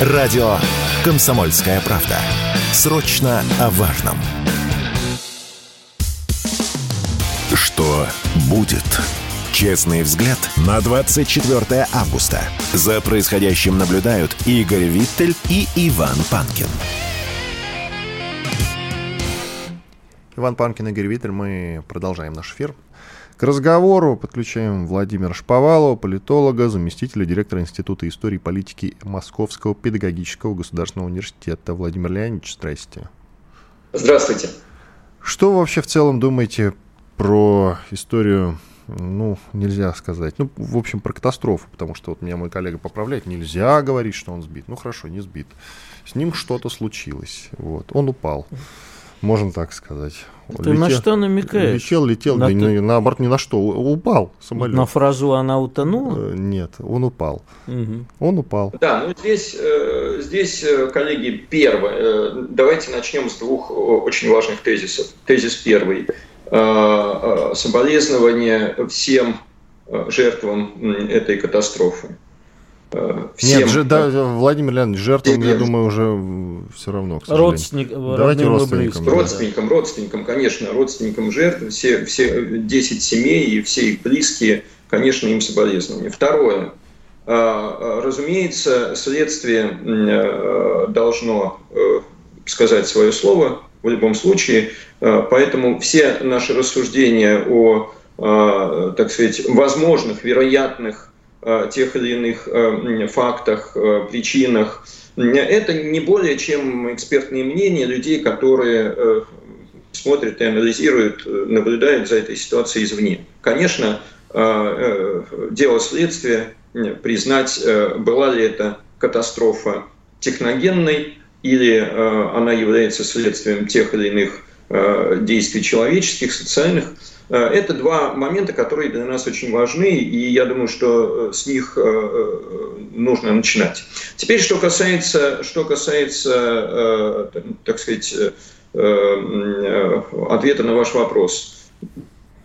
Радио «Комсомольская правда». Срочно о важном. Что будет? Честный взгляд на 24 августа. За происходящим наблюдают Игорь Виттель и Иван Панкин. Иван Панкин, Игорь Виттель. Мы продолжаем наш эфир. Разговору подключаем Владимира Шповалова, политолога, заместителя директора Института истории и политики Московского педагогического государственного университета. Владимир Леонидович, здрасте. Здравствуйте. Что вы вообще в целом думаете про историю ну, нельзя сказать. Ну, в общем, про катастрофу, потому что вот меня мой коллега поправляет, нельзя говорить, что он сбит. Ну, хорошо, не сбит. С ним что-то случилось. Вот. Он упал. Можно так сказать. Ты летел, на что намекаешь? Летел, летел, на да, ты... наоборот, ни на что. Упал самолет. На фразу «она утонула»? Э, нет, он упал. Угу. Он упал. Да, ну здесь, э, здесь, э, коллеги, первое. Давайте начнем с двух очень важных тезисов. Тезис первый – соболезнования всем жертвам этой катастрофы. Всем, Нет, же, да, Владимир Леонидович, жертвам, я думаю, уже все равно, к Родственник, Давайте родственникам. Родственникам, да. родственникам, конечно, родственникам жертв, все, все 10 семей и все их близкие, конечно, им соболезнования. Второе. Разумеется, следствие должно сказать свое слово в любом случае. Э, поэтому все наши рассуждения о, э, так сказать, возможных, вероятных э, тех или иных фактах, причинах, это не более чем экспертные мнения людей, которые смотрят и анализируют, наблюдают за этой ситуацией извне. Конечно, дело следствия признать, была ли это катастрофа техногенной, или э, она является следствием тех или иных э, действий человеческих, социальных. Э, это два момента, которые для нас очень важны, и я думаю, что с них нужно начинать. Теперь, что касается, что касается так сказать, ответа на ваш вопрос.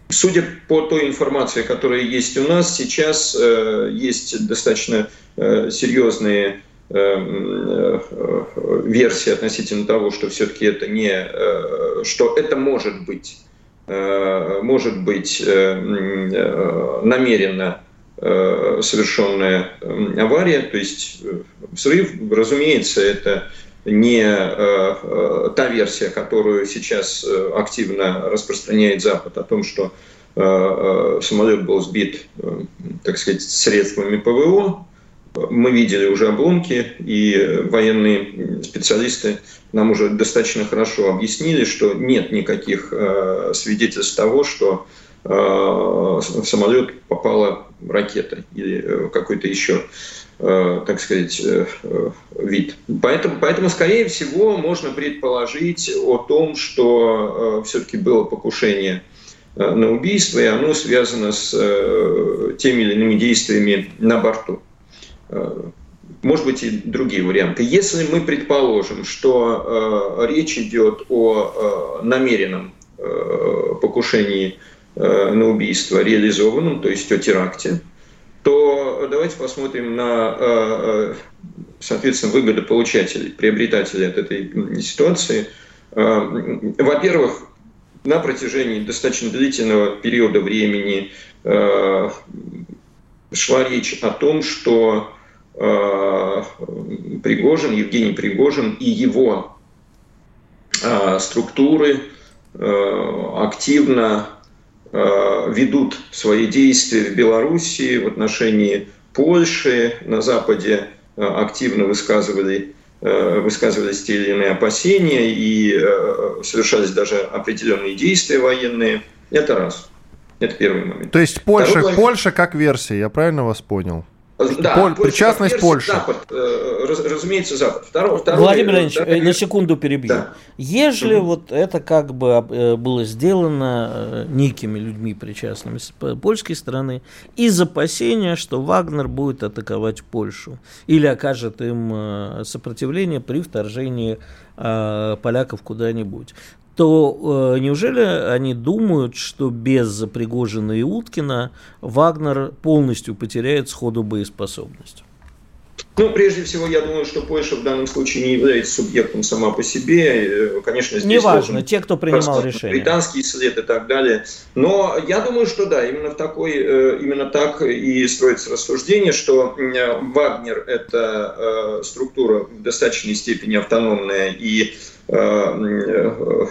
Судя по той информации, которая есть у нас, сейчас есть достаточно серьезные э, версии относительно того, что все-таки это не, э, что это может быть, э, может быть намеренно совершенная авария, то есть взрыв, разумеется, это не та версия, которую сейчас активно распространяет Запад о том, что самолет был сбит, так сказать, средствами ПВО, мы видели уже обломки, и военные специалисты нам уже достаточно хорошо объяснили, что нет никаких э, свидетельств того, что э, в самолет попала ракета или э, какой-то еще, так сказать, вид. Поэтому, поэтому, скорее всего, можно предположить о том, что все-таки было покушение на убийство, и оно связано с теми или иными действиями на борту. Э, может быть и другие варианты. Если мы предположим, что э, речь идет о э, намеренном э, покушении э, на убийство реализованном, то есть о теракте, то давайте посмотрим на, э, соответственно, выгодополучателей, приобретателей от этой ситуации. Во-первых, на протяжении достаточно длительного периода времени шла речь о том, что Э, Пригожин, Евгений Пригожин и его э, структуры э, активно ведут свои действия в Белоруссии в отношении Польши. На Западе активно высказывали, высказывались те или иные опасения и совершались даже определенные действия военные. Это раз. Это первый момент. То есть Польша, Второй... Польша как версия, я правильно вас понял? Да, Поль, причастность Персия, Польши. Запад, э, раз, разумеется, Запад. Второе, второе, Владимир Ильич, да, на секунду перебью. Да. Ежели угу. вот это как бы э, было сделано э, некими людьми, причастными с польской стороны, из опасения, что Вагнер будет атаковать Польшу или окажет им сопротивление при вторжении поляков куда-нибудь то э, неужели они думают, что без Пригожина и Уткина Вагнер полностью потеряет сходу боеспособность? Ну, прежде всего, я думаю, что Польша в данном случае не является субъектом сама по себе. Э, конечно, здесь Неважно, те, кто принимал решение. Британский след и так далее. Но я думаю, что да, именно, в такой, э, именно так и строится рассуждение, что Вагнер – это структура в достаточной степени автономная и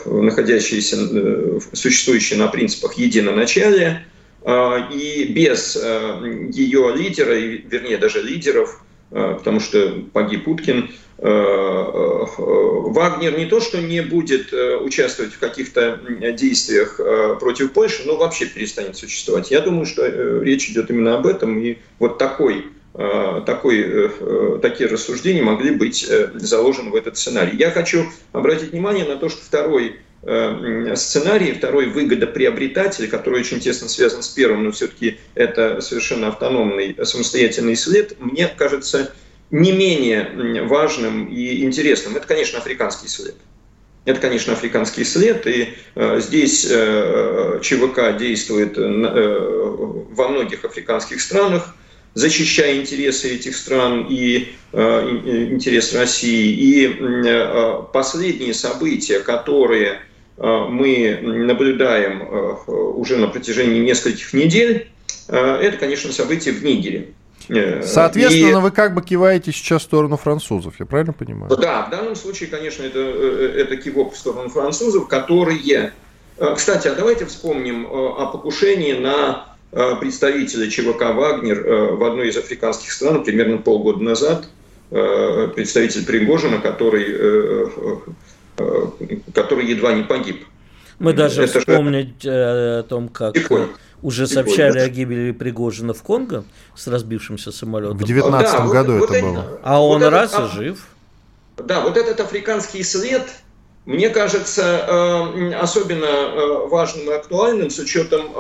находящаяся, существующая на принципах единоначалия, и без ее лидера, вернее, даже лидеров – Э, потому что погиб Уткин. Э, э, Вагнер не то, что не будет участвовать в каких-то действиях против Польши, но вообще перестанет существовать. Я думаю, что речь идет именно об этом, и вот такой такой, такие рассуждения могли быть заложены в этот сценарий. Я хочу обратить внимание на то, что второй Э, сценарий, второй выгодоприобретатель, который очень тесно связан с первым, но все-таки это совершенно автономный самостоятельный след, мне кажется не менее важным и интересным. Это, конечно, африканский след. Это, конечно, африканский след, и э, здесь э, ЧВК действует э, во многих африканских странах, защищая интересы этих стран и э, интерес России. И э, последние события, которые Э, мы наблюдаем э, уже на протяжении нескольких недель, э, это, конечно, события в Нигере. Соответственно, и... вы как бы киваете сейчас в сторону французов, я правильно понимаю? Да, в данном случае, конечно, это, это кивок в сторону французов, которые... Кстати, а давайте вспомним о покушении на представителя ЧВК «Вагнер» в одной из африканских стран примерно полгода назад. Представитель Пригожина, который Э, который едва не погиб. Мы даже это вспомнить же... Э, о том, как Тихо. уже Тихо. сообщали о гибели Пригожина в Конго с разбившимся самолетом. В 19 да, году вот, это вот было. Это, а он вот раз этот, и жив. Да, вот этот африканский след, мне кажется, э, особенно важным и актуальным с учетом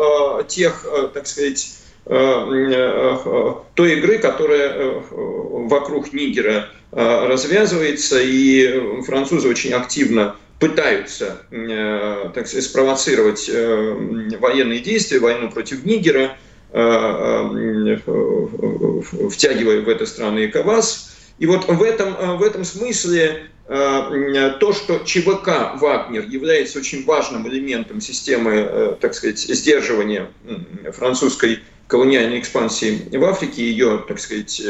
тех, так сказать, той игры, которая вокруг Нигера Э, развязывается, и французы очень активно пытаются, э, так сказать, спровоцировать э, военные действия, войну против Нигера, втягивая в это страны ЭКОВАС. И вот в этом, в этом смысле то, что ЧВК «Вагнер» является очень важным элементом системы, так сказать, сдерживания французской колониальной экспансии в Африке, ее, так сказать,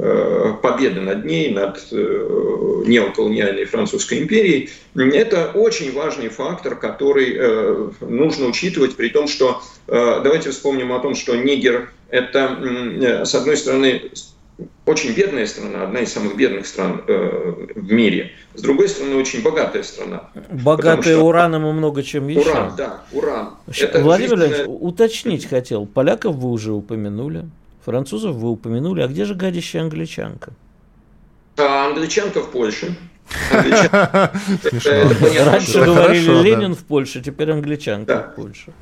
Э, победы над ней, над э, неоколониальной французской империей, это очень важный фактор, который э, нужно учитывать, при том, что давайте вспомним о том, что Нигер – это, с одной стороны, очень бедная страна, одна из самых бедных стран в мире. С другой стороны, очень богатая страна. Богатая что... ураном и много чем еще. Уран, да, уран. Владимир жизненная... уточнить хотел. Поляков вы уже упомянули. Французов вы упомянули. А где же гадящая англичанка? А, англичанка в Польше. Раньше говорили Ленин в Польше, теперь англичанка в Польше.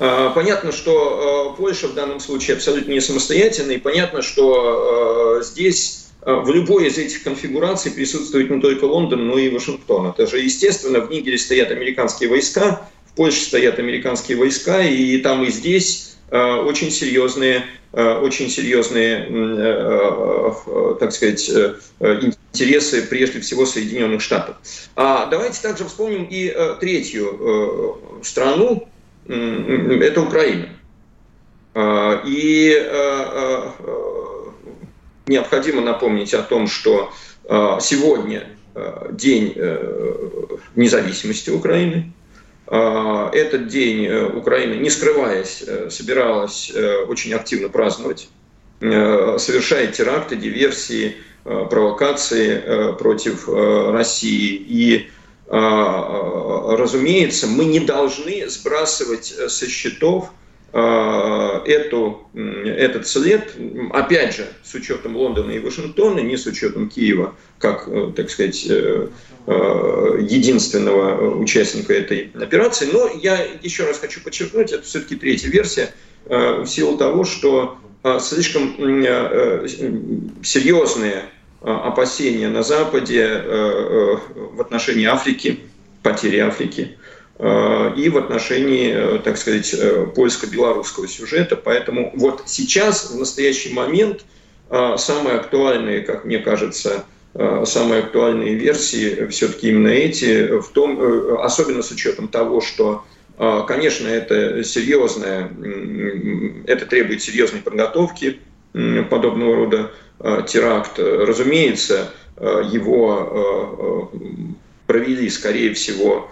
А, понятно, что а, Польша в данном случае абсолютно не самостоятельна, и понятно, что здесь в любой из этих конфигураций присутствует не только Лондон, но и Вашингтон. Это же естественно, в Нигере стоят американские войска, в Польше стоят американские войска, и там и здесь очень серьезные Э, очень серьезные, э, э, так сказать, интересы прежде всего Соединенных Штатов. А давайте также вспомним и третью страну, это Украина. И необходимо напомнить о том, что сегодня день независимости Украины, а, этот день э, Украина, не скрываясь, э, собиралась э, очень активно праздновать, совершая теракты, диверсии, провокации против России. И, разумеется, мы не должны сбрасывать со счетов эту, этот след, опять же, с учетом Лондона и Вашингтона, не с учетом Киева, как, так сказать, Э, единственного участника этой операции. Но я еще раз хочу подчеркнуть, это все-таки третья версия, э, в силу того, что э, слишком серьезные опасения на Западе в отношении Африки, потери Африки, и в отношении, так сказать, польско-белорусского сюжета. Поэтому вот сейчас, в настоящий момент, самые актуальные, как мне кажется, самые актуальные версии все-таки именно эти, в том, особенно с учетом того, что Конечно, это серьезное, это требует серьезной подготовки подобного рода теракт. Разумеется, его провели, скорее всего,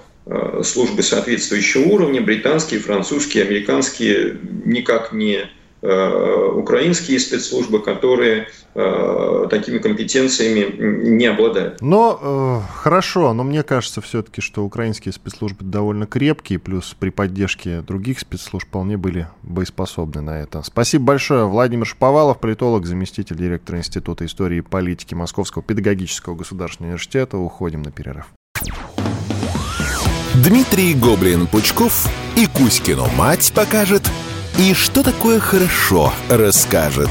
службы соответствующего уровня, британские, французские, американские, никак не украинские спецслужбы, которые э, такими компетенциями не обладают. Но э, хорошо, но мне кажется все-таки, что украинские спецслужбы довольно крепкие, плюс при поддержке других спецслужб вполне были боеспособны на это. Спасибо большое. Владимир Шаповалов, политолог, заместитель директора Института истории и политики Московского педагогического государственного университета. Уходим на перерыв. Дмитрий Гоблин-Пучков и Кузькину мать покажет – и что такое хорошо расскажет.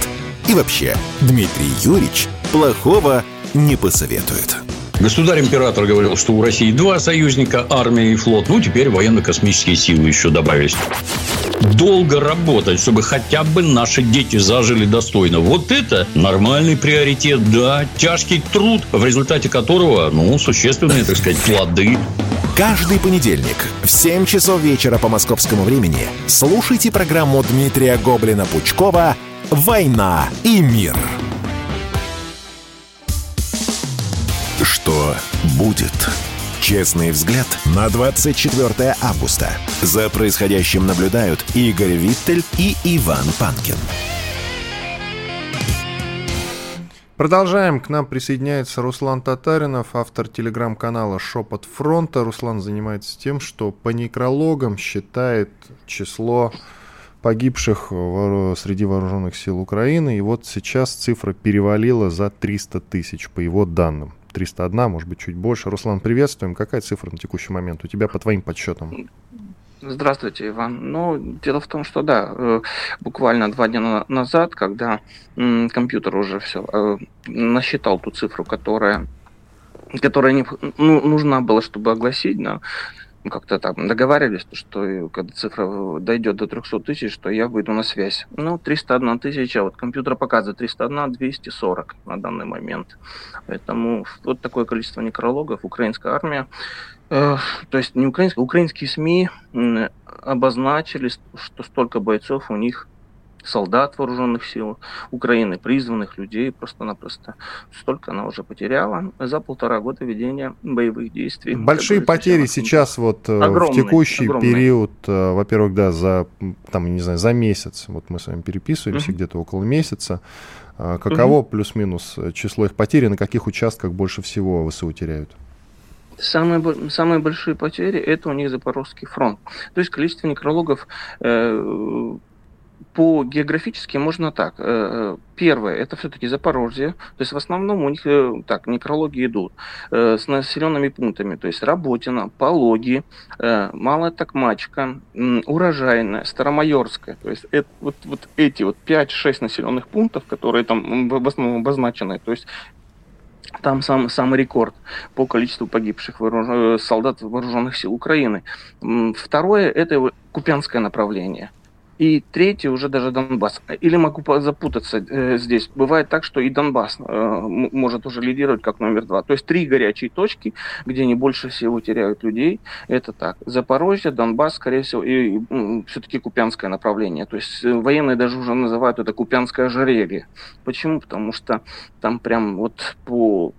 И вообще, Дмитрий Юрьевич плохого не посоветует. Государь-император говорил, что у России два союзника, армия и флот. Ну, теперь военно-космические силы еще добавились. Долго работать, чтобы хотя бы наши дети зажили достойно. Вот это нормальный приоритет, да. Тяжкий труд, в результате которого, ну, существенные, так сказать, плоды. Каждый понедельник в 7 часов вечера по московскому времени слушайте программу Дмитрия Гоблина-Пучкова «Война и мир». Что будет? Честный взгляд на 24 августа. За происходящим наблюдают Игорь Виттель и Иван Панкин. Продолжаем. К нам присоединяется Руслан Татаринов, автор телеграм-канала «Шепот фронта». Руслан занимается тем, что по некрологам считает число погибших среди вооруженных сил Украины. И вот сейчас цифра перевалила за 300 тысяч, по его данным. 301, может быть, чуть больше. Руслан, приветствуем. Какая цифра на текущий момент у тебя по твоим подсчетам? Здравствуйте, Иван. Ну, дело в том, что да, э, буквально два дня назад, когда компьютер уже все э, насчитал ту цифру, которая, которая не, ну, нужна была, чтобы огласить, но как-то там договаривались, что когда цифра дойдет до 300 тысяч, что я выйду на связь. Ну, 301 тысяча, вот компьютер показывает 301 240 на данный момент. Поэтому вот такое количество некрологов. Украинская армия Э, то есть не украинские, украинские СМИ обозначили, что столько бойцов у них солдат вооруженных сил Украины, призванных людей просто-напросто. Столько она уже потеряла за полтора года ведения боевых действий. Большие потери сейчас вот э, огромные, в текущий огромные. период, э, во-первых, да, за, там, не знаю, за месяц, вот мы с вами переписываемся uh-huh. где-то около месяца. Каково uh-huh. плюс-минус число их потерь, на каких участках больше всего ВСУ теряют? Самые, самые большие потери это у них Запорожский фронт. То есть количество некрологов э, по географически можно так. Э, первое, это все-таки Запорожье. То есть в основном у них э, так, некрологи идут э, с населенными пунктами. То есть Работина, Пологи, Малая Токмачка, Урожайная, Старомайорская. То есть это, вот, вот эти вот 5-6 населенных пунктов, которые там в основном обозначены. То есть там сам, самый рекорд по количеству погибших вооруж... Э, солдат вооруженных сил Украины. Второе – это Купянское направление. И третий уже даже Донбасс. Или могу запутаться э, здесь. Бывает так, что и Донбасс э, может уже лидировать как номер два. То есть три горячие точки, где они больше всего теряют людей. Это так. Запорожье, Донбасс, скорее всего, и, и все-таки Купянское направление. То есть э, военные даже уже называют это Купянское ожерелье. Почему? Потому что там прям вот по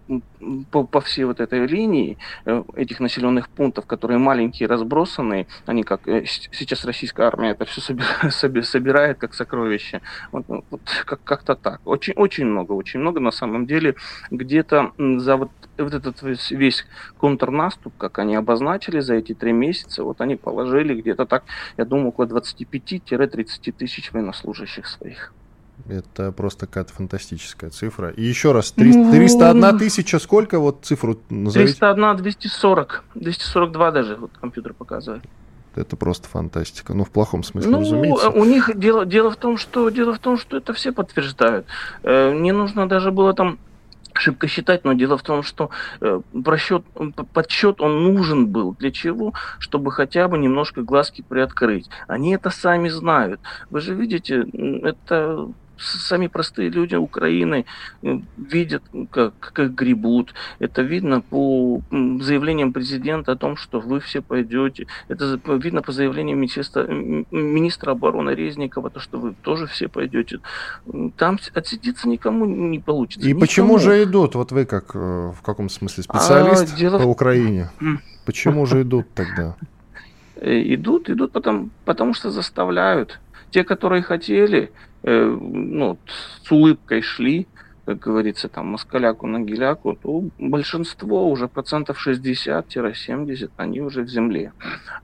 по, по всей вот этой линии э, этих населенных пунктов, которые маленькие, разбросанные, они как э, сейчас российская армия это все собирает, собирает как сокровище. Вот, ну, вот как, как-то так. Очень, очень много, очень много на самом деле. Где-то за вот, вот этот весь, весь контрнаступ, как они обозначили за эти три месяца, вот они положили где-то так, я думаю, около 25-30 тысяч военнослужащих своих. Это просто какая-то фантастическая цифра. И еще раз, 300, 301 ну, тысяча, сколько вот цифру назовите? 301, 240, 242 даже, вот компьютер показывает. Это просто фантастика. Ну, в плохом смысле, ну, разумеется. У них дело, дело, в том, что, дело в том, что это все подтверждают. Э, не нужно даже было там ошибка считать, но дело в том, что э, просчет, подсчет он нужен был. Для чего? Чтобы хотя бы немножко глазки приоткрыть. Они это сами знают. Вы же видите, это сами простые люди Украины э, видят, как, как гребут. Это видно по заявлениям президента о том, что вы все пойдете. Это видно по заявлениям министра, министра обороны Резникова, то, что вы тоже все пойдете. Там отсидеться никому не получится. И никому. почему же идут? Вот вы как э, в каком смысле а, специалист а, дело... по Украине? Почему же идут тогда? Э, идут, идут потому, потому что заставляют. Те, которые хотели, ну, с улыбкой шли, как говорится, там, москаляку на геляку, то большинство, уже процентов 60-70, они уже в земле.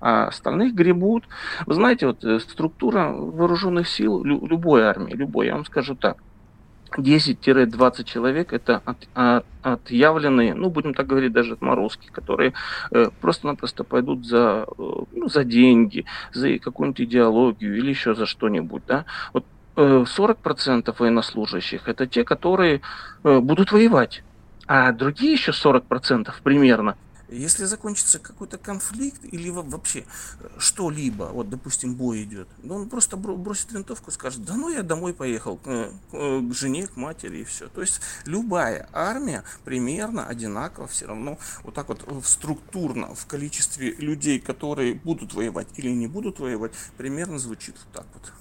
А остальных гребут. Вы знаете, вот э, структура вооруженных сил любой армии, любой, я вам скажу так, 10-20 человек это от, от, отъявленные, ну, будем так говорить, даже отморозки, которые э, просто-напросто пойдут за, э, ну, за деньги, за какую-нибудь идеологию или еще за что-нибудь, да. Вот э, 40% военнослужащих это те, которые э, будут воевать. А другие еще 40% примерно если закончится какой-то конфликт или вообще э, что-либо, вот, допустим, бой идет, ну, он просто бросит винтовку скажет, да ну я домой поехал к, к жене, к матери и все. То есть любая армия примерно одинаково все равно вот так вот структурно в количестве людей, которые будут воевать или не будут воевать, примерно звучит вот так вот.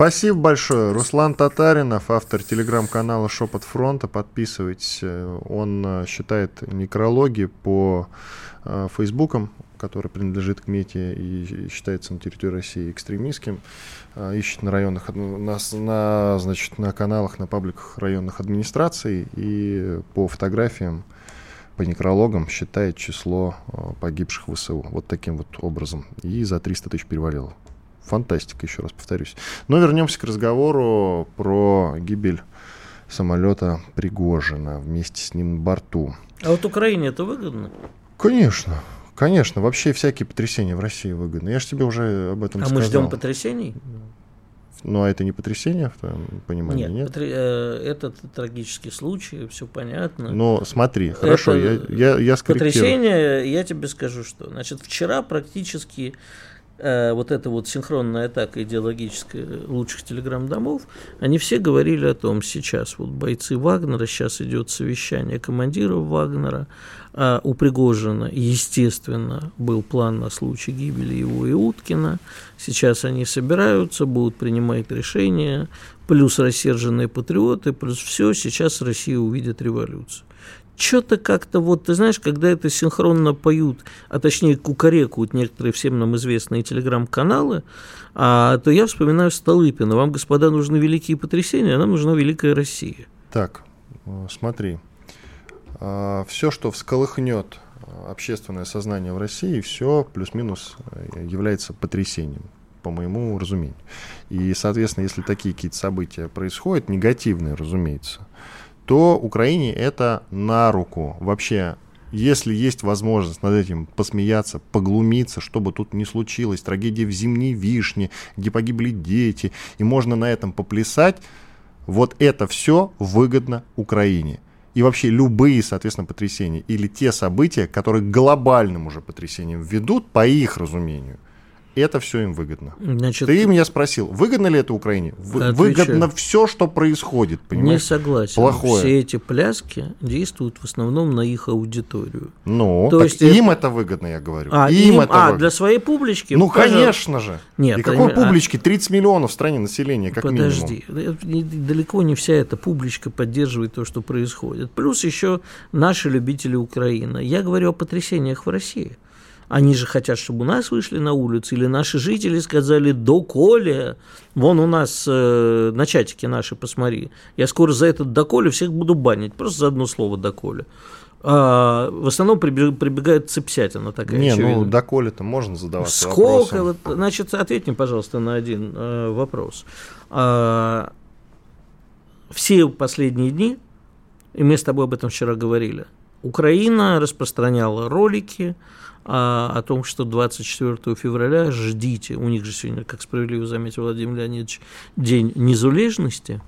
Спасибо большое. Руслан Татаринов, автор телеграм-канала Шепот фронта. Подписывайтесь. Он э, считает некрологи по э, фейсбукам, который принадлежит к МЕТе и считается на территории России экстремистским. Э, ищет на районах, на, на, значит, на каналах, на пабликах районных администраций и по фотографиям по некрологам считает число погибших в ВСУ. Вот таким вот образом. И за 300 тысяч перевалило фантастика, еще раз повторюсь. Но вернемся к разговору про гибель самолета Пригожина вместе с ним на борту. А вот Украине это выгодно? Конечно. Конечно, вообще всякие потрясения в России выгодны. Я же тебе уже об этом а сказал. А мы ждем потрясений? Ну, а это не потрясение, в твоем понимании, нет? Нет, потр... Э, это трагический случай, все понятно. Ну, смотри, хорошо, это... я, я, я Потрясение, я тебе скажу, что, значит, вчера практически э, вот эта вот синхронная атака идеологическая лучших телеграм-домов, они все говорили о том, сейчас вот бойцы Вагнера, сейчас идет совещание командиров Вагнера, а у Пригожина, естественно, был план на случай гибели его и Уткина. Сейчас они собираются, будут принимать решения, плюс рассерженные патриоты, плюс все, сейчас Россия увидит революцию что-то как-то вот, ты знаешь, когда это синхронно поют, а точнее кукарекают некоторые всем нам известные телеграм-каналы, а, то я вспоминаю Столыпина. Вам, господа, нужны великие потрясения, а нам нужна великая Россия. Так, э, смотри. А, все, что всколыхнет общественное сознание в России, все плюс-минус э, является потрясением по моему разумению. И, соответственно, если такие какие-то события происходят, негативные, разумеется, то Украине это на руку. Вообще, если есть возможность над этим посмеяться, поглумиться, чтобы тут не случилось, трагедия в Зимней Вишне, где погибли дети, и можно на этом поплясать, вот это все выгодно Украине. И вообще любые, соответственно, потрясения или те события, которые глобальным уже потрясением ведут, по их разумению – это все им выгодно. Значит, Ты меня спросил, выгодно ли это Украине? Отвечаю. Выгодно все, что происходит, понимаешь? Не согласен. Плохое. Все эти пляски действуют в основном на их аудиторию. Ну, То есть им это... это выгодно, я говорю. А, им, им это а выгодно. для своей публички? Ну, пожалуйста. конечно же. Нет, И какой а... публички? 30 миллионов в стране населения, как Подожди. минимум. Подожди, далеко не вся эта публичка поддерживает то, что происходит. Плюс еще наши любители Украины. Я говорю о потрясениях в России. Они же хотят, чтобы у нас вышли на улицу, или наши жители сказали «доколе». Вон у нас э, на чатике наши, посмотри. Я скоро за этот «доколе» всех буду банить, просто за одно слово «доколе». А, в основном прибегает цепсятина такая. Не, очевидно. ну доколе-то можно задавать Сколько? Вот, значит, ответь мне, пожалуйста, на один э, вопрос. А, все последние дни, и мы с тобой об этом вчера говорили, Украина распространяла ролики, а, о том, что 24 февраля ждите, у них же сегодня, как справедливо заметил Владимир Леонидович, день незалежности,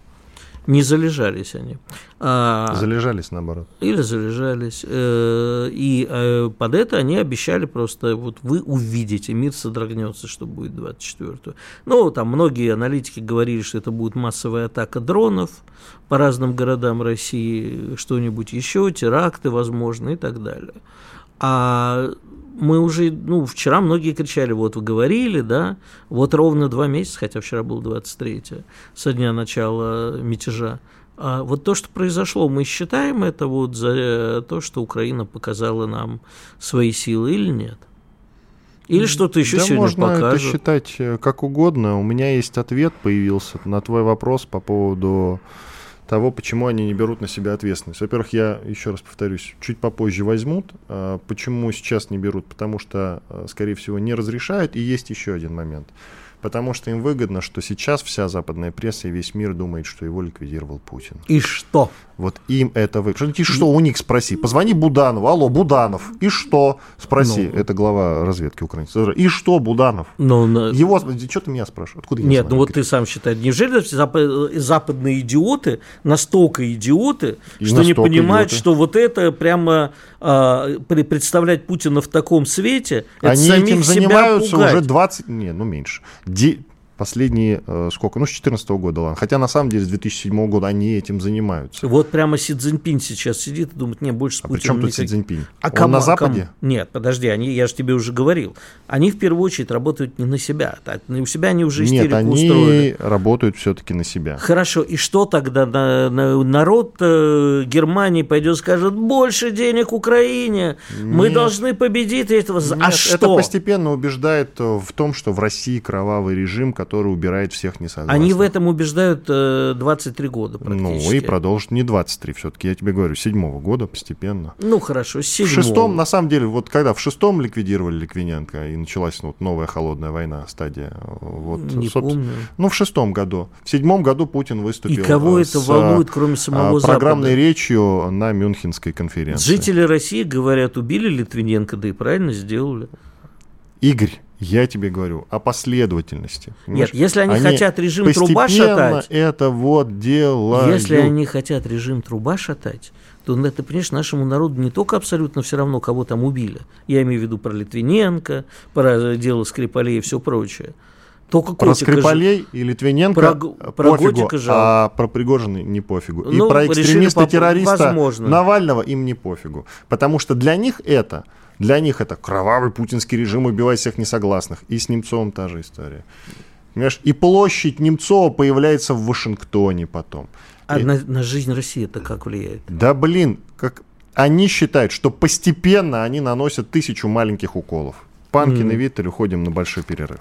Не залежались они. А, залежались, наоборот. Или залежались. Э, и э, под это они обещали просто, вот вы увидите, мир содрогнется, что будет 24-го. Ну, там многие аналитики говорили, что это будет массовая атака дронов по разным городам России, что-нибудь еще, теракты, возможно, и так далее. А мы уже, ну, вчера многие кричали, вот вы говорили, да, вот ровно два месяца, хотя вчера был 23 со дня начала мятежа. А вот то, что произошло, мы считаем это вот за то, что Украина показала нам свои силы или нет? Или что-то еще да сегодня можно покажут? это считать э, как угодно. У меня есть ответ появился на твой вопрос по поводу того, почему они не берут на себя ответственность. Во-первых, я еще раз повторюсь, чуть попозже возьмут. А почему сейчас не берут? Потому что, э, скорее всего, не разрешают. И есть еще один момент. Потому что им выгодно, что сейчас вся западная пресса и весь мир думает, что его ликвидировал Путин. И что? Вот им это выгодно. И что у них спроси? Позвони Буданову. Алло, Буданов. И что? Спроси. Ну, это глава разведки украинцев. И что, Буданов? Ну. Его... Что ты меня спрашиваешь? Откуда Нет, ну вот ты сам считаешь. Неужели западные идиоты настолько идиоты, и что настолько не понимают, идиоты. что вот это прямо а, представлять Путина в таком свете, это Они самих этим занимаются себя пугать. уже 20... Не, ну меньше последние, э, сколько, ну, с 2014 года, ладно. Хотя, на самом деле, с 2007 года они этим занимаются. Вот прямо Си Цзиньпинь сейчас сидит и думает, не, больше с а Путиным при чем тут Си Цзиньпинь? А Он кому, на Западе? Кому? Нет, подожди, они, я же тебе уже говорил. Они, в первую очередь, работают не на себя. У себя они уже истерику Нет, они устроили. работают все-таки на себя. Хорошо, и что тогда на, на, народ э, Германии пойдет скажет, больше денег Украине, Нет. мы должны победить этого. А Нет, а что? Это постепенно убеждает э, в том, что в России кровавый режим, который убирает всех несогласных. Они в этом убеждают э, 23 года практически. Ну и продолжат не 23 все-таки, я тебе говорю, седьмого года постепенно. Ну хорошо, с седьмого. В шестом, на самом деле, вот когда в шестом ликвидировали Ликвиненко и началась ну, вот, новая холодная война, стадия. Вот, не помню. Ну в шестом году. В седьмом году Путин выступил. И кого это волнует, кроме самого Запада? Программной речью на Мюнхенской конференции. Жители России говорят, убили Литвиненко, да и правильно сделали. Игорь, я тебе говорю о последовательности. Понимаешь? Нет, если они, они хотят режим труба шатать... это вот делают. Если они хотят режим труба шатать, то это, понимаешь, нашему народу не только абсолютно все равно, кого там убили. Я имею в виду про Литвиненко, про дело Скрипалей и все прочее. Только про Скрипалей ж... и Литвиненко про, про пофигу, а про Пригожина не пофигу. Ну, и про экстремиста-террориста Навального им не пофигу. Потому что для них это для них это кровавый путинский режим убивает всех несогласных. И с Немцовым та же история. Понимаешь? И площадь Немцова появляется в Вашингтоне потом. А и... на, на жизнь России это как влияет? Да блин, как они считают, что постепенно они наносят тысячу маленьких уколов. Панкин mm. и Виттель уходим на большой перерыв.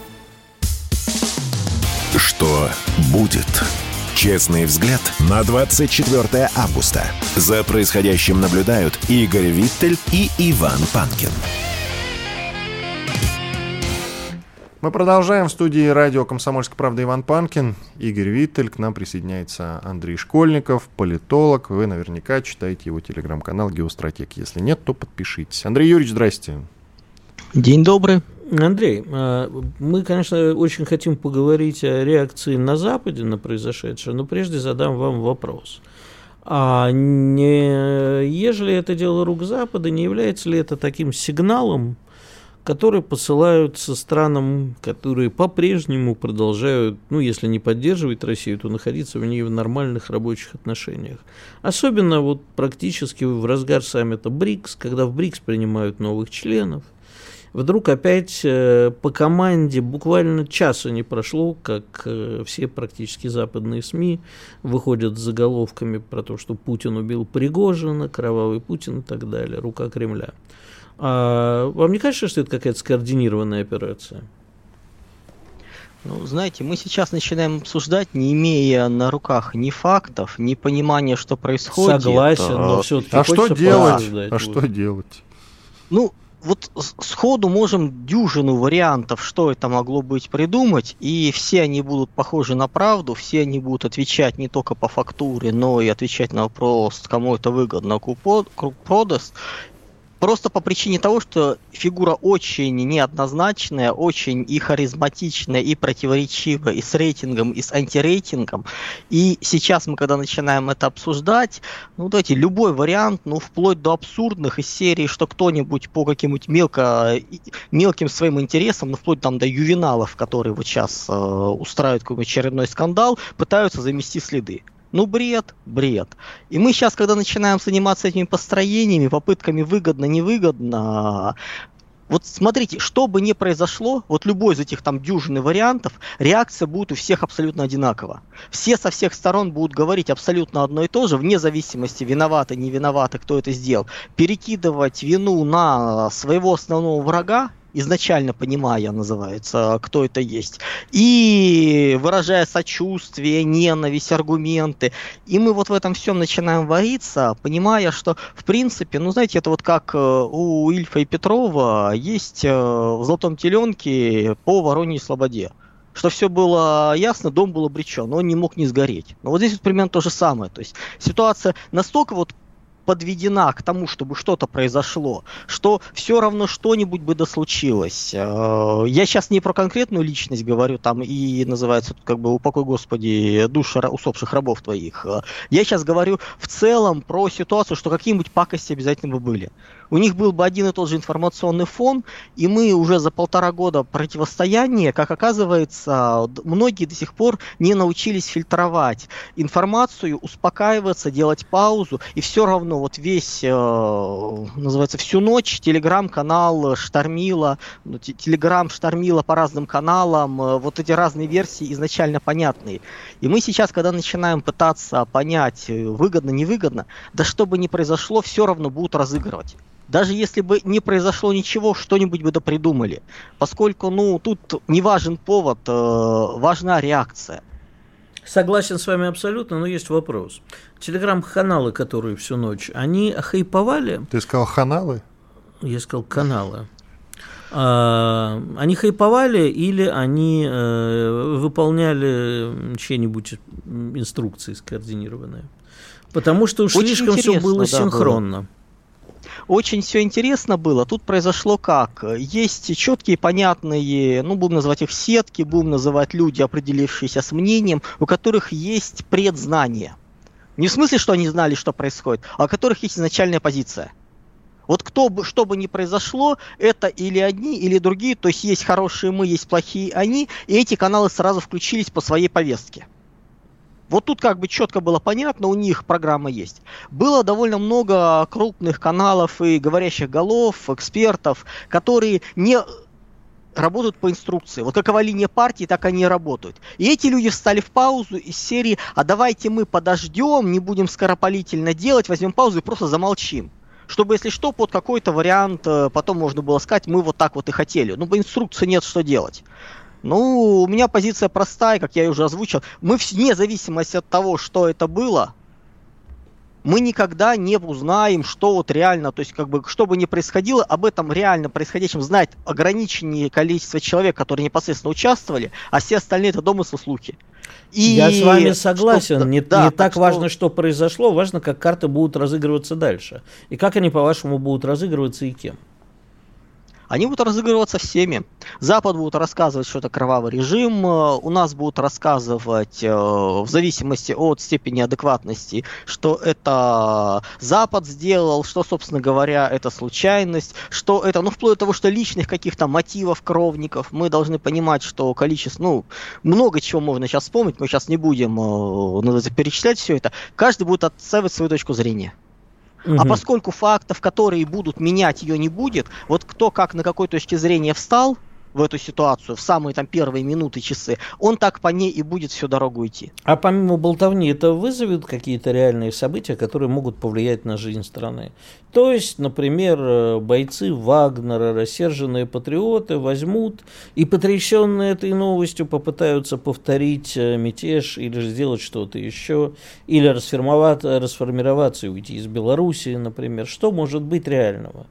Что будет? Честный взгляд на 24 августа. За происходящим наблюдают Игорь Виттель и Иван Панкин. Мы продолжаем в студии радио «Комсомольская правда» Иван Панкин, Игорь Виттель, к нам присоединяется Андрей Школьников, политолог. Вы наверняка читаете его телеграм-канал «Геостратег». Если нет, то подпишитесь. Андрей Юрьевич, здрасте. День добрый. Андрей, а, мы, конечно, очень хотим поговорить о реакции на Западе на произошедшее, но прежде задам вам вопрос. А не, ежели это дело рук Запада, не является ли это таким сигналом, который посылаются странам, которые по-прежнему продолжают, ну, если не поддерживать Россию, то находиться в ней в нормальных рабочих отношениях. Особенно вот практически в разгар саммита БРИКС, когда в БРИКС принимают новых членов – Вдруг опять э, по команде буквально часа не прошло, как э, все практически западные СМИ выходят с заголовками про то, что Путин убил Пригожина, кровавый Путин и так далее, рука Кремля. А вам не кажется, что это какая-то скоординированная операция? Ну, знаете, мы сейчас начинаем обсуждать, не имея на руках ни фактов, ни понимания, что происходит. Согласен, но А, все-таки а что делать? А вот. что делать? Ну, вот сходу можем дюжину вариантов, что это могло быть придумать, и все они будут похожи на правду, все они будут отвечать не только по фактуре, но и отвечать на вопрос, кому это выгодно, круг продаст. Просто по причине того, что фигура очень неоднозначная, очень и харизматичная, и противоречивая, и с рейтингом, и с антирейтингом. И сейчас мы, когда начинаем это обсуждать, ну, давайте, любой вариант, ну, вплоть до абсурдных из серии, что кто-нибудь по каким-нибудь мелко, мелким своим интересам, ну, вплоть там до ювеналов, которые вот сейчас э, устраивают какой-нибудь очередной скандал, пытаются замести следы. Ну, бред, бред. И мы сейчас, когда начинаем заниматься этими построениями, попытками выгодно, невыгодно, вот смотрите, что бы ни произошло, вот любой из этих там дюжины вариантов, реакция будет у всех абсолютно одинакова. Все со всех сторон будут говорить абсолютно одно и то же, вне зависимости, виноваты, не виноваты, кто это сделал. Перекидывать вину на своего основного врага, изначально понимая, называется, кто это есть, и выражая сочувствие, ненависть, аргументы. И мы вот в этом всем начинаем вариться, понимая, что, в принципе, ну, знаете, это вот как э, у Ильфа и Петрова есть э, в «Золотом теленке» по Вороньей Слободе. Что все было ясно, дом был обречен, он не мог не сгореть. Но вот здесь вот примерно то же самое. То есть ситуация настолько вот подведена к тому, чтобы что-то произошло, что все равно что-нибудь бы да случилось. Э, Я сейчас не про конкретную личность говорю, там и называется как бы упокой Господи души усопших рабов твоих. Э, Я сейчас говорю в целом про ситуацию, что какие-нибудь пакости обязательно бы были. У них был бы один и тот же информационный фон, и мы уже за полтора года противостояния, как оказывается, многие до сих пор не научились фильтровать информацию, успокаиваться, делать паузу, и все равно вот весь, э, называется, всю ночь телеграм-канал Штормила, ну, те- телеграм Штормила по разным каналам, э, вот эти разные версии изначально понятные. И мы сейчас, когда начинаем пытаться понять, э, выгодно, невыгодно, да что бы ни произошло, все равно будут разыгрывать. Даже если бы не произошло ничего, что-нибудь бы допридумали. Поскольку, ну, тут не важен повод, э, важна реакция. Согласен с вами абсолютно, но есть вопрос. Телеграм-каналы, которые всю ночь, они хайповали, Ты сказал ханалы? я сказал каналы, А, они хайповали или они э, выполняли чьи-нибудь инструкции скоординированные? Потому что уж Очень слишком все было да, синхронно. Очень все интересно было. Тут произошло как? Есть четкие, понятные, ну, будем называть их сетки, будем называть люди, определившиеся с мнением, у которых есть предзнание. Не в смысле, что они знали, что происходит, а у которых есть изначальная позиция. Вот кто бы, что бы ни произошло, это или одни, или другие, то есть есть хорошие мы, есть плохие они, и эти каналы сразу включились по своей повестке. Вот тут как бы четко было понятно, у них программа есть. Было довольно много крупных каналов и говорящих голов, экспертов, которые не работают по инструкции. Вот какова линия партии, так они и работают. И эти люди встали в паузу из серии «А давайте мы подождем, не будем скоропалительно делать, возьмем паузу и просто замолчим». Чтобы, если что, под какой-то вариант э, потом можно было сказать, мы вот так вот и хотели. Ну, по инструкции нет, что делать. Ну, у меня позиция простая, как я уже озвучил. Мы вне зависимости от того, что это было, мы никогда не узнаем, что вот реально, то есть как бы что бы ни происходило, об этом реально происходящем знает ограниченное количество человек, которые непосредственно участвовали, а все остальные это домыслы, слухи. И Я с вами что- согласен. не да, не так что- важно, что произошло, важно, как карты будут разыгрываться дальше. И как они, по-вашему, будут разыгрываться и кем. Они будут разыгрываться всеми. Запад будет рассказывать, что это кровавый режим, э, у нас будут рассказывать, э, в зависимости от степени адекватности, что это Запад сделал, что, собственно говоря, это случайность, что это, ну, вплоть до того, что личных каких-то мотивов кровников, мы должны понимать, что количество, ну, много чего можно сейчас вспомнить, мы сейчас не будем э, называется, перечислять все это, каждый будет отстаивать свою точку зрения. А Мгм. поскольку фактов, которые будут менять ее, не будет, вот кто как на какой точке зрения встал, в эту ситуацию в самые там первые минуты, часы, он так по ней и будет всю дорогу идти. А помимо болтовни это вызовет какие-то реальные события, которые могут повлиять на жизнь страны? То есть, например, э, бойцы Вагнера, рассерженные патриоты возьмут и потрясенные этой новостью попытаются повторить э, мятеж или сделать что-то еще, или расформироваться и уйти из Белоруссии, например. Что может быть реального?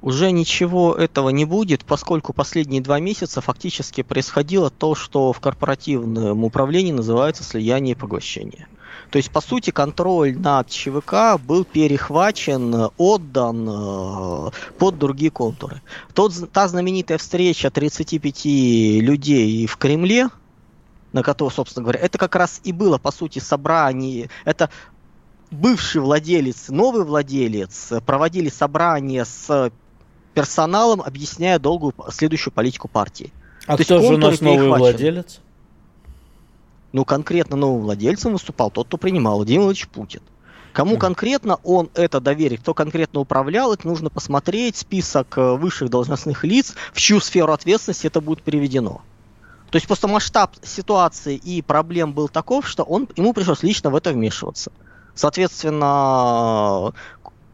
Уже ничего этого не будет, поскольку последние два месяца фактически происходило то, что в корпоративном управлении называется слияние и поглощение. То есть, по сути, контроль над ЧВК был перехвачен, отдан э, под другие контуры. Тот, та знаменитая встреча 35 людей в Кремле, на которую, собственно говоря, это как раз и было, по сути, собрание, это бывший владелец, новый владелец проводили собрание с персоналом, объясняя долгую следующую политику партии. А То кто же у нас новый владелец? Ну, конкретно новым владельцем выступал тот, кто принимал, Владимир Владимирович Путин. Кому конкретно он это доверит, кто конкретно управлял, это нужно посмотреть список э, высших должностных лиц, в чью сферу ответственности это будет переведено. То есть просто масштаб ситуации и проблем был таков, что он, ему пришлось лично в это вмешиваться. Соответственно,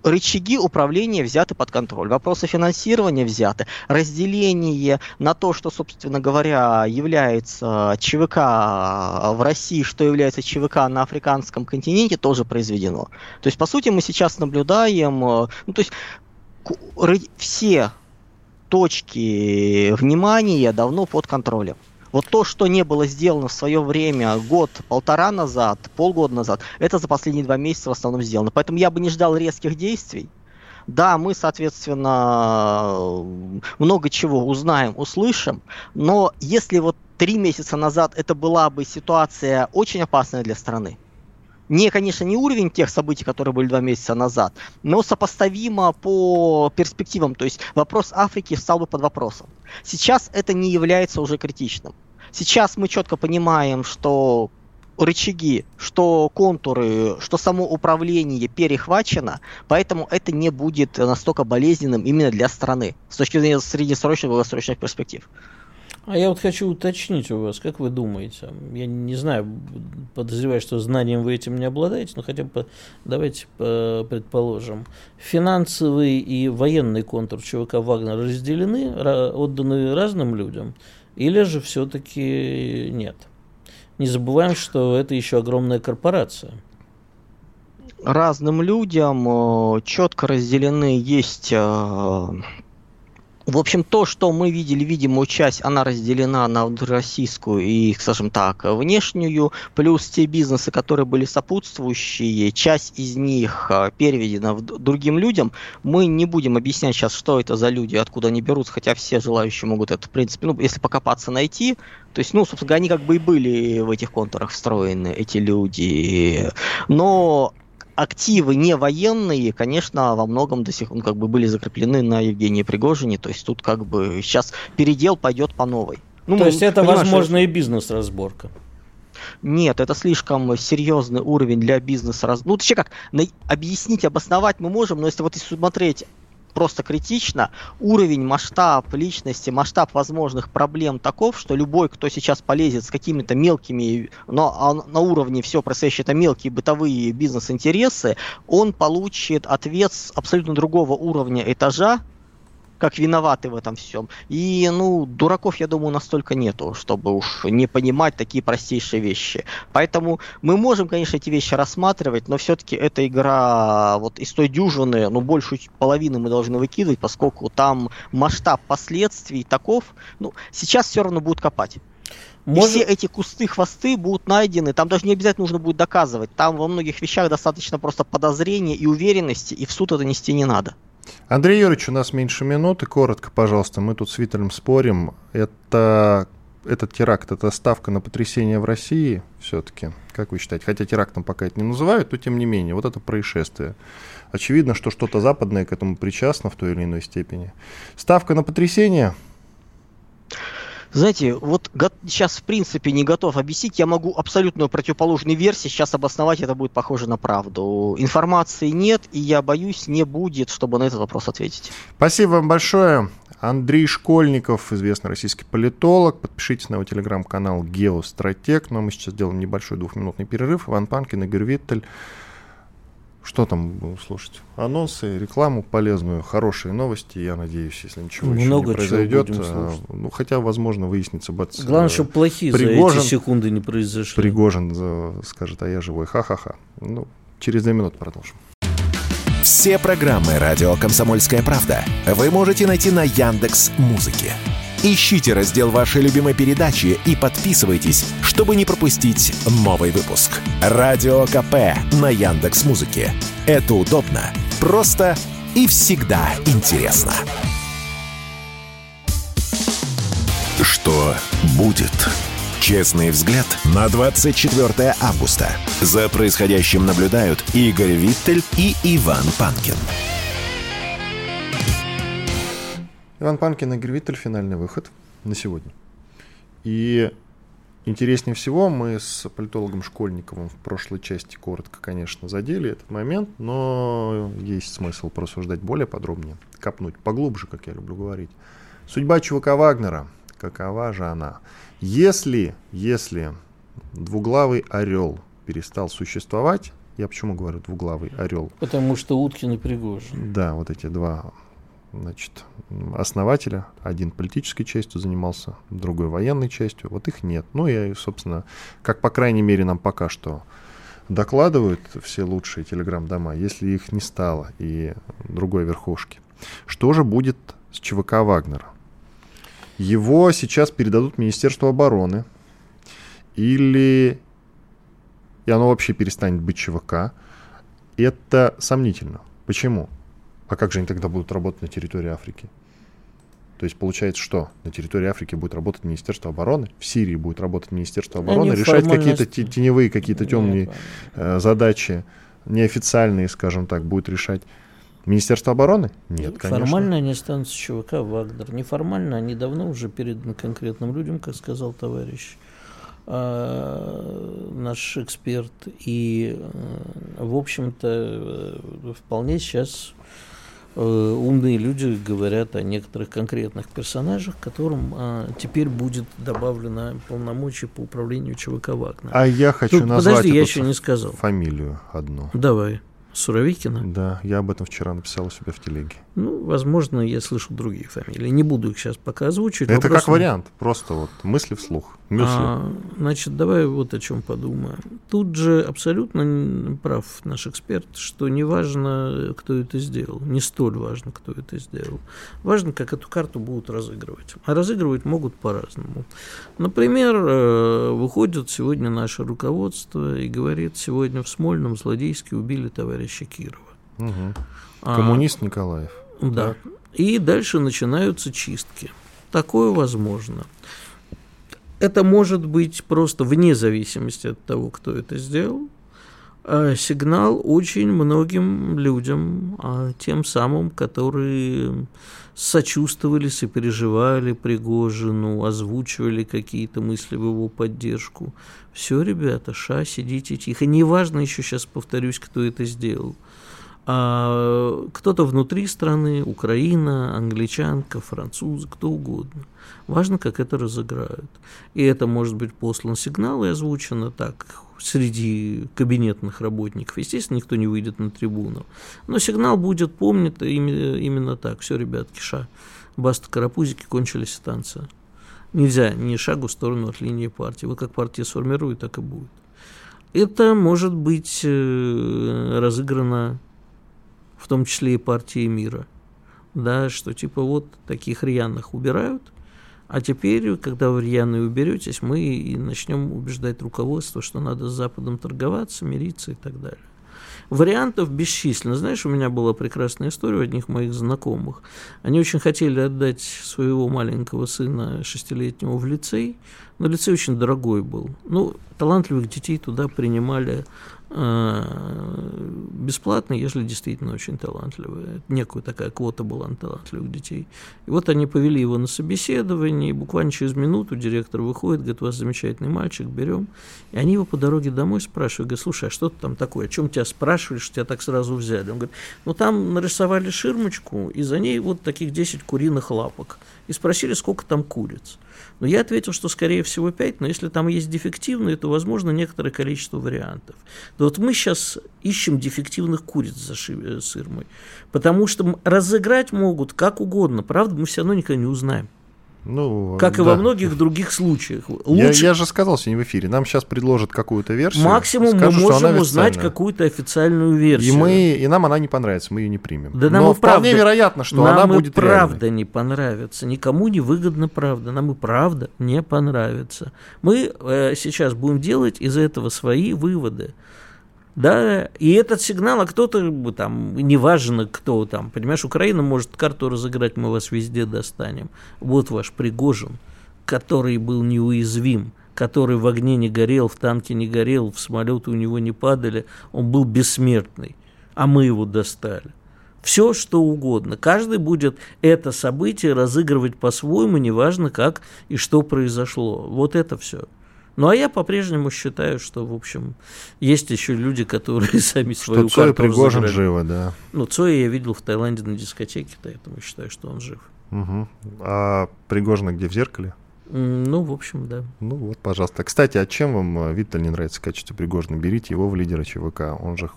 рычаги управления взяты под контроль, вопросы финансирования взяты, разделение на то, что, собственно говоря, является ЧВК в России, что является ЧВК на африканском континенте, тоже произведено. То есть, по сути, мы сейчас наблюдаем, э, ну, то есть все точки внимания давно под контролем. Вот то, что не было сделано в свое время год, полтора назад, полгода назад, это за последние два месяца в основном сделано. Поэтому я бы не ждал резких действий. Да, мы, соответственно, много чего узнаем, услышим, но если вот три месяца назад это была бы ситуация очень опасная для страны, не, конечно, не уровень тех событий, которые были два месяца назад, но сопоставимо по перспективам. То есть вопрос Африки стал бы под вопросом. Сейчас это не является уже критичным. Сейчас мы четко понимаем, что рычаги, что контуры, что само управление перехвачено, поэтому это не будет настолько болезненным именно для страны с точки зрения среднесрочных и долгосрочных перспектив. А я вот хочу уточнить у вас, как вы думаете, я не знаю, подозреваю, что знанием вы этим не обладаете, но хотя бы давайте предположим, финансовый и военный контур ЧВК Вагнер разделены, отданы разным людям, или же все-таки нет? Не забываем, что это еще огромная корпорация. Разным людям э, четко разделены есть э, в общем, то, что мы видели, видимую часть, она разделена на российскую и, скажем так, внешнюю, плюс те бизнесы, которые были сопутствующие, часть из них а, переведена другим людям. Мы не будем объяснять сейчас, что это за люди, откуда они берутся, хотя все желающие могут это, в принципе, ну, если покопаться, найти. То есть, ну, собственно, они как бы и были в этих контурах встроены, эти люди. Но активы не военные, конечно, во многом до сих пор ну, как бы были закреплены на Евгении Пригожине. То есть тут как бы сейчас передел пойдет по новой. Ну, То есть это, возможно, и бизнес-разборка. Нет, это слишком серьезный уровень для бизнеса. Ну, точнее как, объяснить, обосновать мы можем, но если вот если смотреть просто критично. Уровень, масштаб личности, масштаб возможных проблем таков, что любой, кто сейчас полезет с какими-то мелкими, но а на уровне все происходящее это мелкие бытовые бизнес-интересы, он получит ответ с абсолютно другого уровня этажа, как виноваты в этом всем. И, ну, дураков, я думаю, настолько нету, чтобы уж не понимать такие простейшие вещи. Поэтому мы можем, конечно, эти вещи рассматривать, но все-таки эта игра вот из той дюжины, ну, большую половину мы должны выкидывать, поскольку там масштаб последствий таков, ну, сейчас все равно будут копать. Может... И все эти кусты, хвосты будут найдены. Там даже не обязательно нужно будет доказывать. Там во многих вещах достаточно просто подозрения и уверенности, и в суд это нести не надо. Андрей Юрьевич, у нас меньше минуты. Коротко, пожалуйста. Мы тут с Виталем спорим. Это этот теракт, это ставка на потрясение в России все-таки, как вы считаете? Хотя терактом пока это не называют, но тем не менее, вот это происшествие. Очевидно, что что-то западное к этому причастно в той или иной степени. Ставка на потрясение? Знаете, вот сейчас в принципе не готов объяснить, я могу абсолютно противоположной версии сейчас обосновать, это будет похоже на правду. Информации нет, и я боюсь, не будет, чтобы на этот вопрос ответить. Спасибо вам большое. Андрей Школьников, известный российский политолог. Подпишитесь на его телеграм-канал Геостратег. Но мы сейчас сделаем небольшой двухминутный перерыв. Иван Панкин, Игорь Виттель. Что там будем слушать? Анонсы, рекламу полезную, хорошие новости, я надеюсь, если ничего Много еще не произойдет. А, ну, хотя, возможно, выяснится. Бац, Главное, чтобы плохие Пригожин, за эти секунды не произошли. Пригожин скажет, а я живой, ха-ха-ха. Ну, через две минуты продолжим. Все программы «Радио Комсомольская правда» вы можете найти на Яндекс Музыке. Ищите раздел вашей любимой передачи и подписывайтесь, чтобы не пропустить новый выпуск. Радио КП на Яндекс Музыке. Это удобно, просто и всегда интересно. Что будет? Честный взгляд на 24 августа. За происходящим наблюдают Игорь Виттель и Иван Панкин. Иван Панкин и Гривитель финальный выход на сегодня. И интереснее всего мы с политологом Школьниковым в прошлой части коротко, конечно, задели этот момент, но есть смысл просуждать более подробнее, копнуть поглубже, как я люблю говорить. Судьба ЧВК Вагнера, какова же она? Если, если двуглавый орел перестал существовать, я почему говорю двуглавый орел? Потому что Уткин и Пригожин. Да, вот эти два значит, основателя. Один политической частью занимался, другой военной частью. Вот их нет. Ну и, собственно, как по крайней мере нам пока что докладывают все лучшие телеграм-дома, если их не стало и другой верхушки. Что же будет с ЧВК Вагнера? Его сейчас передадут Министерству обороны или и оно вообще перестанет быть ЧВК. Это сомнительно. Почему? А как же они тогда будут работать на территории Африки? То есть получается, что на территории Африки будет работать Министерство обороны, в Сирии будет работать Министерство обороны, Они решать какие-то теневые, какие-то темные э, задачи, неофициальные, скажем так, будет решать Министерство обороны? Нет, конечно. Формально они останутся ЧВК «Вагнер». Неформально они давно уже переданы конкретным людям, как сказал товарищ э, наш эксперт. И, э, в общем-то, э, вполне сейчас Э, умные люди говорят о некоторых конкретных персонажах, которым а, теперь будет добавлено полномочия по управлению ЧВК Вагнер. А я хочу Тут, назвать подожди, я еще не сказал. фамилию одну. Давай. Суровикина? Да, я об этом вчера написал у себя в телеге. Ну, возможно, я слышал другие фамилии. Не буду их сейчас пока озвучивать. Это Вопрос... как вариант, просто вот мысли вслух. А, значит, давай вот о чем подумаем. Тут же абсолютно прав наш эксперт, что не важно, кто это сделал. Не столь важно, кто это сделал. Важно, как эту карту будут разыгрывать. А разыгрывать могут по-разному. Например, э, выходит сегодня наше руководство и говорит, сегодня в Смольном злодейски убили товарища Кирова. Угу. Коммунист а, Николаев. Да. Так. И дальше начинаются чистки. Такое возможно. Это может быть просто вне зависимости от того, кто это сделал. А сигнал очень многим людям, а тем самым, которые сочувствовали, сопереживали Пригожину, озвучивали какие-то мысли в его поддержку. Все, ребята, ша, сидите тихо. Неважно еще сейчас повторюсь, кто это сделал а кто-то внутри страны, Украина, англичанка, французы, кто угодно. Важно, как это разыграют. И это может быть послан сигнал и озвучено так среди кабинетных работников. Естественно, никто не выйдет на трибуну. Но сигнал будет помнит именно так. Все, ребятки, ша. Баста карапузики, кончились станция. Нельзя ни шагу в сторону от линии партии. Вот как партия сформирует, так и будет. Это может быть э, разыграно в том числе и партии мира, да, что типа вот таких рьяных убирают, а теперь, когда вы рьяные уберетесь, мы и начнем убеждать руководство, что надо с Западом торговаться, мириться и так далее. Вариантов бесчисленно. Знаешь, у меня была прекрасная история у одних моих знакомых. Они очень хотели отдать своего маленького сына шестилетнего в лицей, но лицей очень дорогой был. Ну, талантливых детей туда принимали бесплатно, если действительно очень талантливые. Некую такая квота была на талантливых детей. И вот они повели его на собеседование, и буквально через минуту директор выходит, говорит, у вас замечательный мальчик, берем. И они его по дороге домой спрашивают, говорят, слушай, а что ты там такое, о чем тебя спрашивали, что тебя так сразу взяли? Он говорит, ну там нарисовали ширмочку, и за ней вот таких 10 куриных лапок. И спросили, сколько там куриц. Но я ответил, что скорее всего 5, но если там есть дефективные, то возможно некоторое количество вариантов. Да вот мы сейчас ищем дефективных куриц за э, сырмой, потому что разыграть могут как угодно, правда, мы все равно никогда не узнаем. Ну, как да. и во многих других случаях. Лучше... Я, я же сказал сегодня в эфире, нам сейчас предложат какую-то версию. Максимум скажут, мы можем узнать какую-то официальную версию. И, мы, и нам она не понравится, мы ее не примем. Да нам Но и вполне правда, вероятно, что нам она будет и правда реальной. не понравится. Никому не выгодна правда. Нам и правда не понравится. Мы э, сейчас будем делать из этого свои выводы. Да, и этот сигнал, а кто-то там, неважно кто там, понимаешь, Украина может карту разыграть, мы вас везде достанем. Вот ваш Пригожин, который был неуязвим, который в огне не горел, в танке не горел, в самолеты у него не падали, он был бессмертный, а мы его достали. Все, что угодно. Каждый будет это событие разыгрывать по-своему, неважно как и что произошло. Вот это все. Ну, а я по-прежнему считаю, что, в общем, есть еще люди, которые сами свою что карту Цой Пригожин живо, да. Ну, Цоя я видел в Таиланде на дискотеке, поэтому считаю, что он жив. Угу. А Пригожина где, в зеркале? Ну, в общем, да. Ну вот, пожалуйста. Кстати, а чем вам э, Виттель не нравится в качестве Пригожина? Берите его в лидера ЧВК. Он же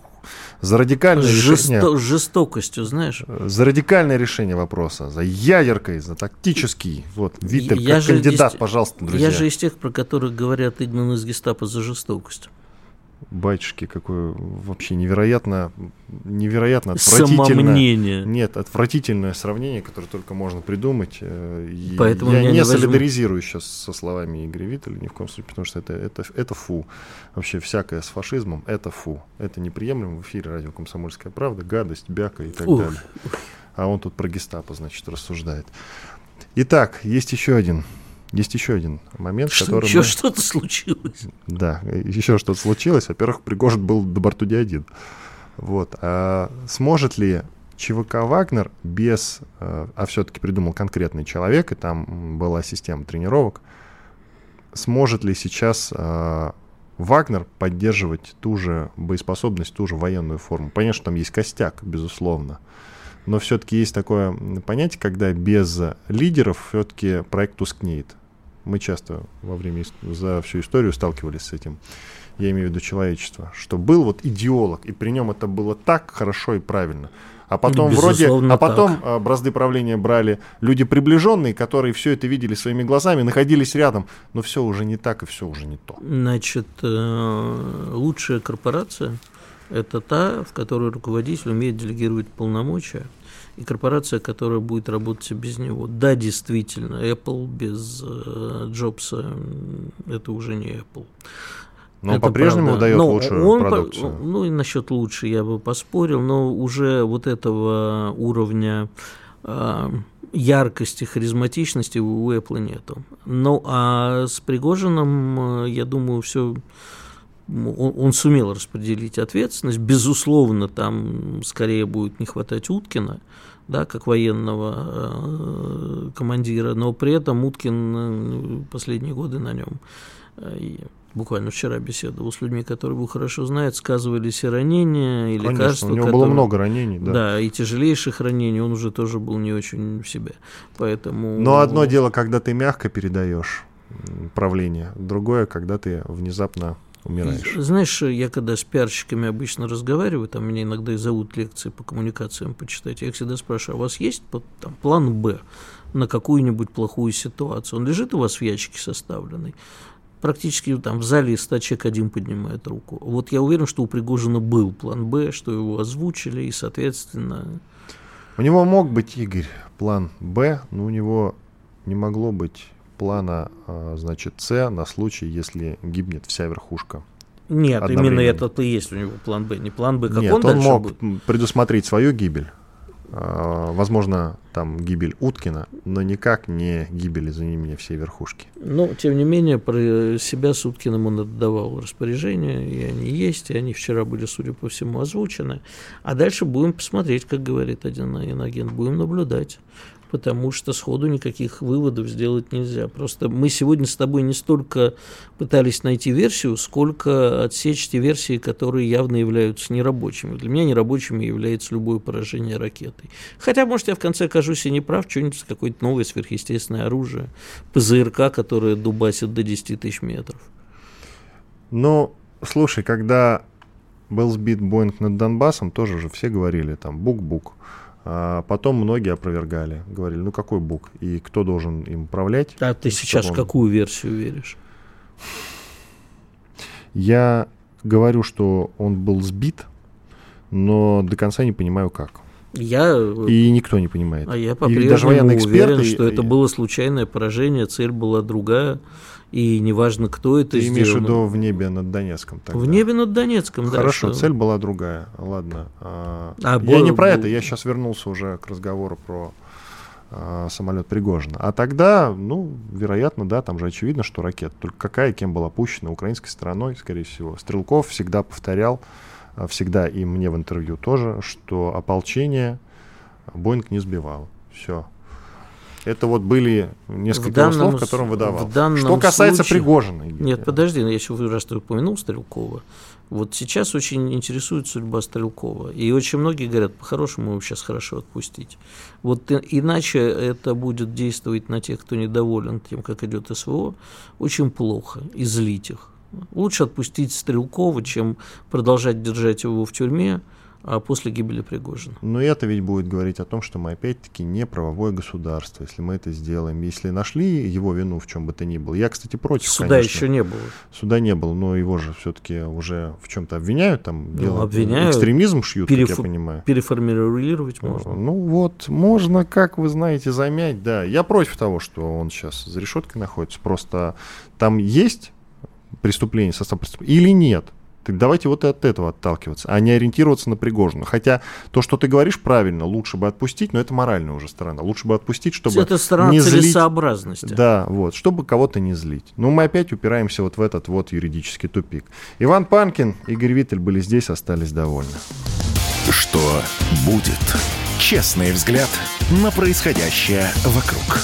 за радикальное Жесто- решение... жестокостью, знаешь? За радикальное решение вопроса, за ядеркой, за тактический. Вот, Виттель, я как кандидат, из... пожалуйста, друзья. Я же из тех, про которых говорят Игнан из гестапо за жестокость батюшки, какое вообще невероятно, невероятно отвратительное. Самомнение. Нет, отвратительное сравнение, которое только можно придумать. Э, и Поэтому я не, не солидаризирую сейчас со словами Игоря Виттеля ни в коем случае, потому что это, это, это фу. Вообще всякое с фашизмом – это фу. Это неприемлемо в эфире радио «Комсомольская правда», гадость, бяка и так Ух. далее. А он тут про гестапо, значит, рассуждает. Итак, есть еще один есть еще один момент, что, который... Еще мы... что-то случилось. Да, еще что-то случилось. Во-первых, Пригожин был до борту один. Вот. А сможет ли ЧВК «Вагнер» без... Э, а все-таки придумал конкретный человек, и там была система тренировок, сможет ли сейчас э, Вагнер поддерживать ту же боеспособность, ту же военную форму? Понятно, что там есть костяк, безусловно но все-таки есть такое понятие, когда без лидеров все-таки проект тускнеет. Мы часто во время, за всю историю сталкивались с этим. Я имею в виду человечество. Что был вот идеолог, и при нем это было так хорошо и правильно. А потом вроде, а потом так. А, бразды правления брали люди приближенные, которые все это видели своими глазами, находились рядом, но все уже не так и все уже не то. Значит, э, лучшая корпорация – это та, в которой руководитель умеет делегировать полномочия, и корпорация, которая будет работать без него. Да, действительно, Apple без э, Джобса это уже не Apple. Но он по-прежнему правда. дает но лучшую он продукцию. По, ну и насчет лучше я бы поспорил, но уже вот этого уровня э, яркости, харизматичности у Apple нету. Ну а с Пригожином, э, я думаю, все он, он сумел распределить ответственность. Безусловно, там скорее будет не хватать Уткина, да, как военного э, командира, но при этом Уткин э, последние годы на нем. Э, буквально вчера беседовал с людьми, которые его хорошо знают, сказывались и ранения, и Конечно, лекарства. у него которые, было много ранений, да. Да, и тяжелейших ранений, он уже тоже был не очень в себе. Поэтому... Но одно дело, когда ты мягко передаешь правление, другое, когда ты внезапно умираешь. Знаешь, я когда с пиарщиками обычно разговариваю, там меня иногда и зовут лекции по коммуникациям почитать, я всегда спрашиваю, а у вас есть там, план «Б» на какую-нибудь плохую ситуацию? Он лежит у вас в ящике составленный? Практически там в зале 100 человек один поднимает руку. Вот я уверен, что у Пригожина был план «Б», что его озвучили, и, соответственно... У него мог быть, Игорь, план «Б», но у него не могло быть плана, а, значит, С на случай, если гибнет вся верхушка. Нет, именно этот и есть у него план Б, не план Б, как Нет, он, он мог будет? предусмотреть свою гибель, А, возможно, там гибель Уткина, но никак не гибель из-за меня всей верхушки. Но, тем не менее, про себя с Уткиным он отдавал распоряжение, и они есть, и они вчера были, судя по всему, озвучены. А дальше будем посмотреть, как говорит один иноагент, будем наблюдать потому что сходу никаких выводов сделать нельзя. Просто мы сегодня с тобой не столько пытались найти версию, сколько отсечь те версии, которые явно являются нерабочими. Для меня нерабочими является любое поражение ракетой. Хотя, может, я в конце окажусь и не прав, что-нибудь какое-то новое сверхъестественное оружие, ПЗРК, которое дубасит до 10 тысяч метров. Ну, слушай, когда был сбит Боинг над Донбассом, тоже уже все говорили, там, бук-бук. А потом многие опровергали, говорили, ну какой бук и кто должен им управлять. А ты сейчас он... какую версию веришь? Я говорю, что он был сбит, но до конца не понимаю как. Я, и никто не понимает. А я по-прежнему уверен, что это было случайное поражение, цель была другая и неважно, кто это Ты сделал. имеешь в виду в небе над Донецком? Тогда. В небе над Донецком, да. Хорошо, цель была другая. Ладно. А, а, я был, не про это, я сейчас вернулся уже к разговору про а, самолет Пригожина. А тогда, ну, вероятно, да, там же очевидно, что ракета. Только какая, кем была пущена украинской стороной, скорее всего. Стрелков всегда повторял, всегда и мне в интервью тоже, что ополчение Боинг не сбивал. Все. Это вот были несколько данном, слов, которые он выдавал. Что касается случае... Пригожина. Нет, подожди, я еще раз ты упомянул Стрелкова. Вот сейчас очень интересует судьба Стрелкова. И очень многие говорят, по-хорошему его сейчас хорошо отпустить. Вот иначе это будет действовать на тех, кто недоволен тем, как идет СВО, очень плохо, и злить их. Лучше отпустить Стрелкова, чем продолжать держать его в тюрьме, а после гибели Пригожина. Но это ведь будет говорить о том, что мы опять-таки не правовое государство, если мы это сделаем. Если нашли его вину в чем бы то ни было. Я, кстати, против, Суда конечно. еще не было. Суда не было, но его же все-таки уже в чем-то обвиняют, там ну, дело, обвиняют, экстремизм шьют, переф... как я понимаю. Переформулировать можно. Ну вот, можно, как вы знаете, замять, да. Я против того, что он сейчас за решеткой находится. Просто там есть преступление, состав преступления или нет. Так давайте вот и от этого отталкиваться, а не ориентироваться на Пригожина. Хотя то, что ты говоришь, правильно, лучше бы отпустить, но это моральная уже сторона. Лучше бы отпустить, чтобы это сторона не целесообразности. Злить. Да, вот, чтобы кого-то не злить. Но мы опять упираемся вот в этот вот юридический тупик. Иван Панкин, Игорь Виттель были здесь, остались довольны. Что будет? Честный взгляд на происходящее вокруг.